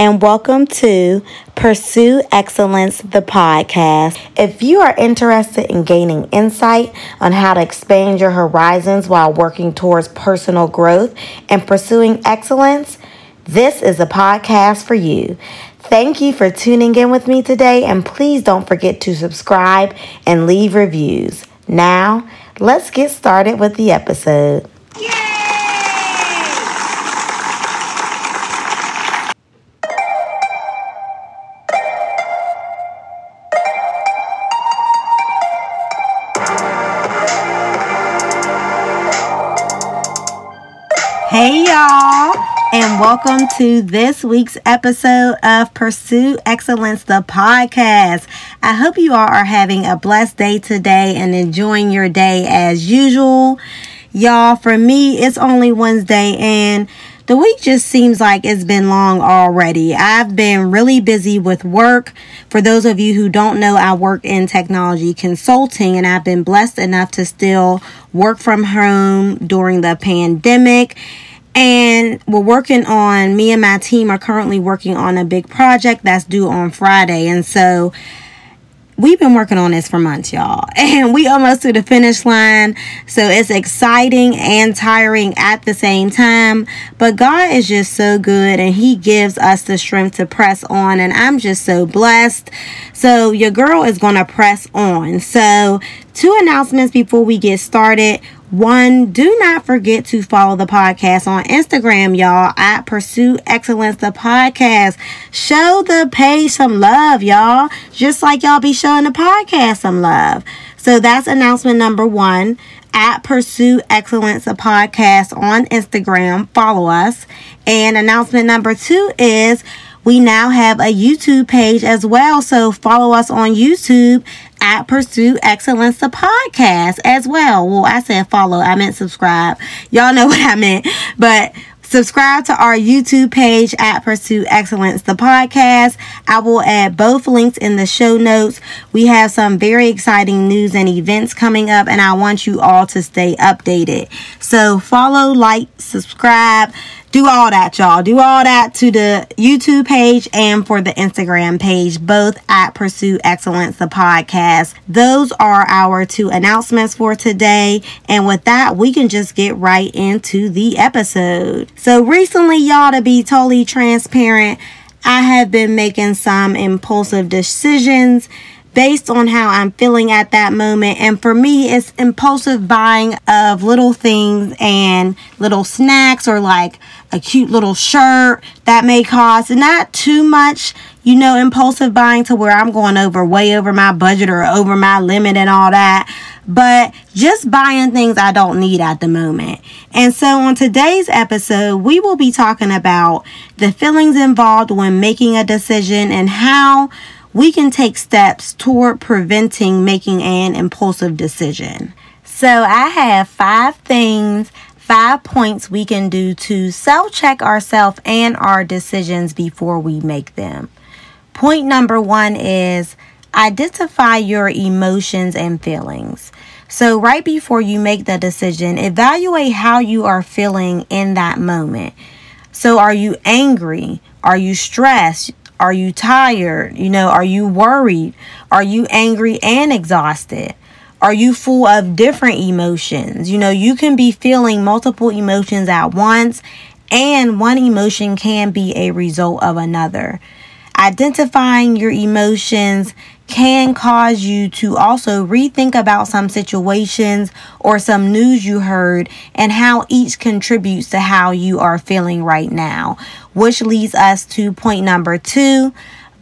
and welcome to Pursue Excellence, the podcast. If you are interested in gaining insight on how to expand your horizons while working towards personal growth and pursuing excellence, this is a podcast for you. Thank you for tuning in with me today, and please don't forget to subscribe and leave reviews. Now, let's get started with the episode. Y'all, and welcome to this week's episode of Pursue Excellence, the podcast. I hope you all are having a blessed day today and enjoying your day as usual. Y'all, for me, it's only Wednesday, and the week just seems like it's been long already. I've been really busy with work. For those of you who don't know, I work in technology consulting and I've been blessed enough to still work from home during the pandemic. And we're working on, me and my team are currently working on a big project that's due on Friday. And so we've been working on this for months, y'all, and we almost to the finish line. So it's exciting and tiring at the same time. But God is just so good, and He gives us the strength to press on. And I'm just so blessed. So your girl is going to press on. So, two announcements before we get started. One, do not forget to follow the podcast on Instagram, y'all, at Pursue Excellence, the podcast. Show the page some love, y'all, just like y'all be showing the podcast some love. So that's announcement number one at Pursue Excellence, a podcast on Instagram. Follow us. And announcement number two is we now have a YouTube page as well. So follow us on YouTube at Pursue Excellence, the podcast as well. Well, I said follow, I meant subscribe. Y'all know what I meant. But subscribe to our YouTube page at Pursue Excellence, the podcast. I will add both links in the show notes. We have some very exciting news and events coming up, and I want you all to stay updated. So follow, like, subscribe do all that, y'all. Do all that to the YouTube page and for the Instagram page, both at Pursue Excellence, the podcast. Those are our two announcements for today. And with that, we can just get right into the episode. So, recently, y'all, to be totally transparent, I have been making some impulsive decisions based on how I'm feeling at that moment. And for me, it's impulsive buying of little things and little snacks or like a cute little shirt that may cost not too much, you know, impulsive buying to where I'm going over way over my budget or over my limit and all that. But just buying things I don't need at the moment. And so on today's episode, we will be talking about the feelings involved when making a decision and how we can take steps toward preventing making an impulsive decision. So, I have five things, five points we can do to self check ourselves and our decisions before we make them. Point number one is identify your emotions and feelings. So, right before you make the decision, evaluate how you are feeling in that moment. So, are you angry? Are you stressed? Are you tired? You know, are you worried? Are you angry and exhausted? Are you full of different emotions? You know, you can be feeling multiple emotions at once, and one emotion can be a result of another. Identifying your emotions can cause you to also rethink about some situations or some news you heard and how each contributes to how you are feeling right now, which leads us to point number two.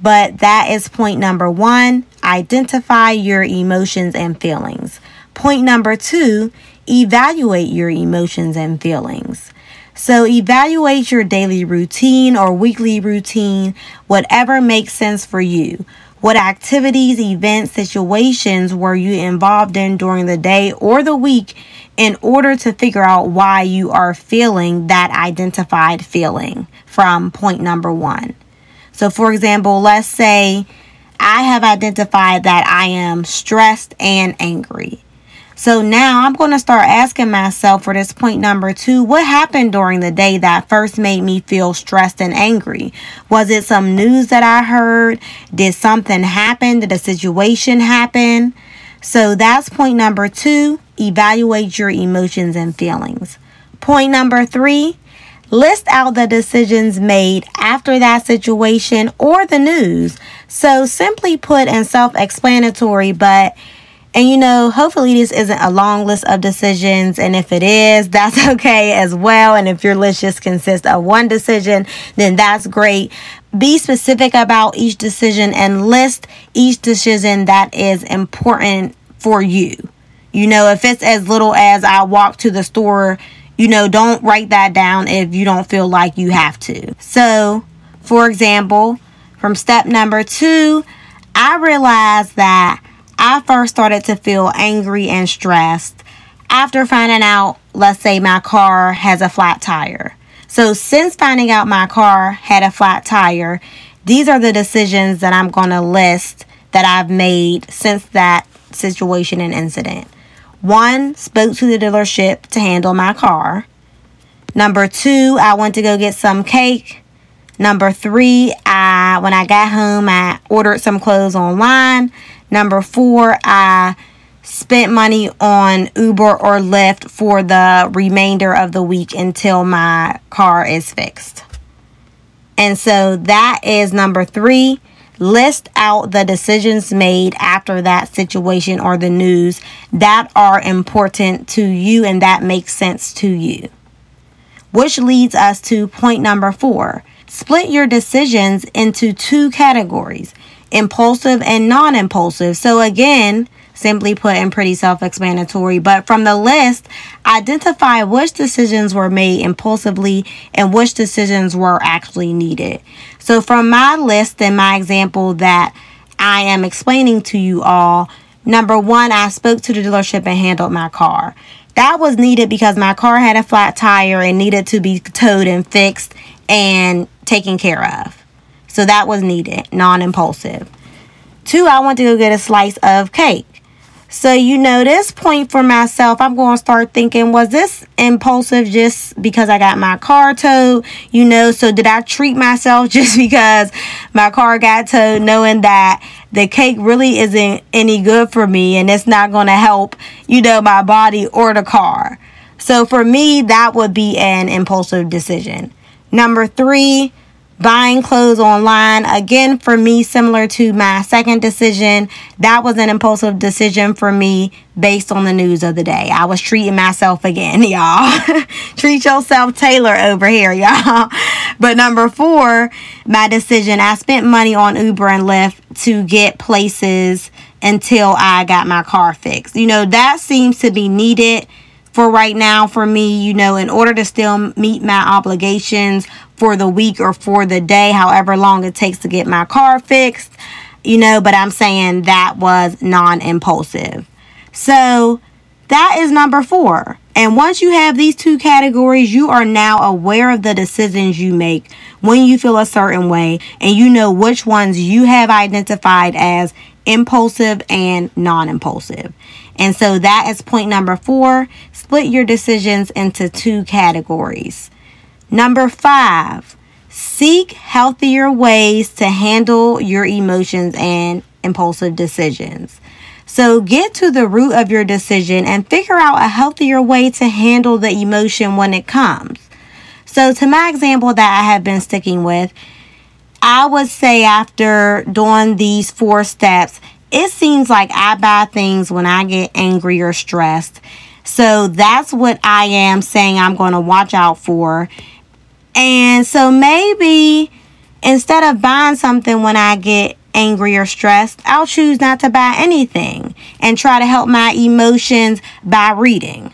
But that is point number one identify your emotions and feelings. Point number two evaluate your emotions and feelings. So, evaluate your daily routine or weekly routine, whatever makes sense for you. What activities, events, situations were you involved in during the day or the week in order to figure out why you are feeling that identified feeling from point number one? So, for example, let's say I have identified that I am stressed and angry. So now I'm going to start asking myself for this point number two what happened during the day that first made me feel stressed and angry? Was it some news that I heard? Did something happen? Did a situation happen? So that's point number two evaluate your emotions and feelings. Point number three list out the decisions made after that situation or the news. So simply put and self explanatory, but and you know, hopefully this isn't a long list of decisions. And if it is, that's okay as well. And if your list just consists of one decision, then that's great. Be specific about each decision and list each decision that is important for you. You know, if it's as little as I walk to the store, you know, don't write that down if you don't feel like you have to. So, for example, from step number two, I realized that I first started to feel angry and stressed after finding out, let's say, my car has a flat tire. So, since finding out my car had a flat tire, these are the decisions that I'm going to list that I've made since that situation and incident. One, spoke to the dealership to handle my car. Number two, I went to go get some cake. Number three, I when I got home, I ordered some clothes online. Number four, I spent money on Uber or Lyft for the remainder of the week until my car is fixed. And so that is number three. List out the decisions made after that situation or the news that are important to you and that makes sense to you. Which leads us to point number four. Split your decisions into two categories impulsive and non impulsive. So, again, simply put and pretty self explanatory. But from the list, identify which decisions were made impulsively and which decisions were actually needed. So, from my list and my example that I am explaining to you all, number one, I spoke to the dealership and handled my car. That was needed because my car had a flat tire and needed to be towed and fixed and taken care of. So that was needed, non impulsive. Two, I want to go get a slice of cake. So, you know, this point for myself, I'm going to start thinking, was this impulsive just because I got my car towed? You know, so did I treat myself just because my car got towed, knowing that the cake really isn't any good for me and it's not going to help, you know, my body or the car? So, for me, that would be an impulsive decision. Number three, buying clothes online. Again for me similar to my second decision that was an impulsive decision for me based on the news of the day. I was treating myself again y'all. Treat yourself taylor over here y'all. But number four my decision i spent money on uber and lyft to get places until i got my car fixed. You know that seems to be needed for right now for me, you know, in order to still meet my obligations for the week or for the day, however long it takes to get my car fixed, you know, but I'm saying that was non impulsive. So that is number four. And once you have these two categories, you are now aware of the decisions you make when you feel a certain way, and you know which ones you have identified as impulsive and non impulsive. And so that is point number four. Split your decisions into two categories. Number five, seek healthier ways to handle your emotions and impulsive decisions. So get to the root of your decision and figure out a healthier way to handle the emotion when it comes. So, to my example that I have been sticking with, I would say after doing these four steps, it seems like I buy things when I get angry or stressed. So that's what I am saying I'm going to watch out for. And so maybe instead of buying something when I get angry or stressed, I'll choose not to buy anything and try to help my emotions by reading.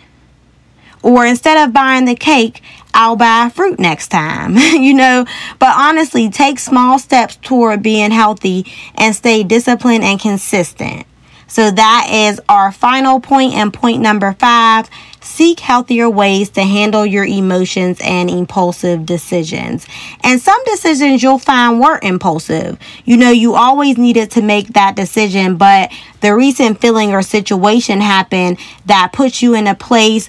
Or instead of buying the cake, I'll buy fruit next time, you know. But honestly, take small steps toward being healthy and stay disciplined and consistent. So that is our final point and point number five. Seek healthier ways to handle your emotions and impulsive decisions. And some decisions you'll find were impulsive. You know, you always needed to make that decision, but the recent feeling or situation happened that puts you in a place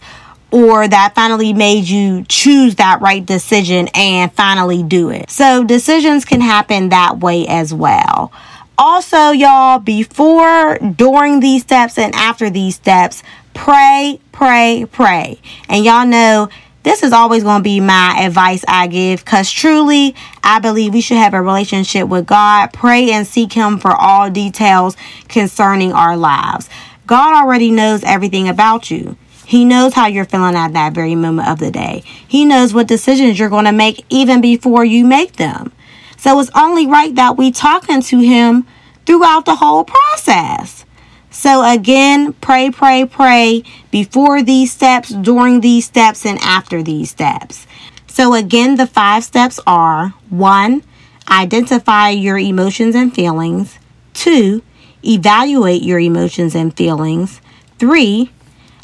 or that finally made you choose that right decision and finally do it. So decisions can happen that way as well. Also, y'all, before, during these steps, and after these steps, pray, pray, pray. And y'all know this is always going to be my advice I give because truly, I believe we should have a relationship with God. Pray and seek Him for all details concerning our lives. God already knows everything about you. He knows how you're feeling at that very moment of the day. He knows what decisions you're going to make even before you make them. So it's only right that we talking to him throughout the whole process. So again, pray, pray, pray before these steps, during these steps, and after these steps. So again, the five steps are one, identify your emotions and feelings. Two, evaluate your emotions and feelings. Three,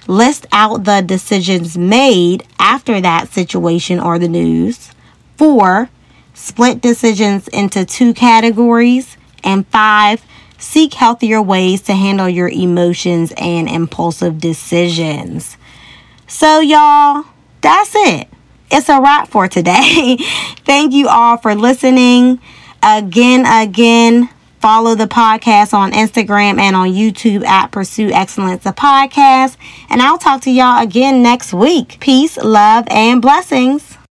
list out the decisions made after that situation or the news. Four, split decisions into two categories, and five, seek healthier ways to handle your emotions and impulsive decisions. So, y'all, that's it. It's a wrap for today. Thank you all for listening. Again, again, follow the podcast on Instagram and on YouTube at Pursue Excellence, the podcast. And I'll talk to y'all again next week. Peace, love, and blessings.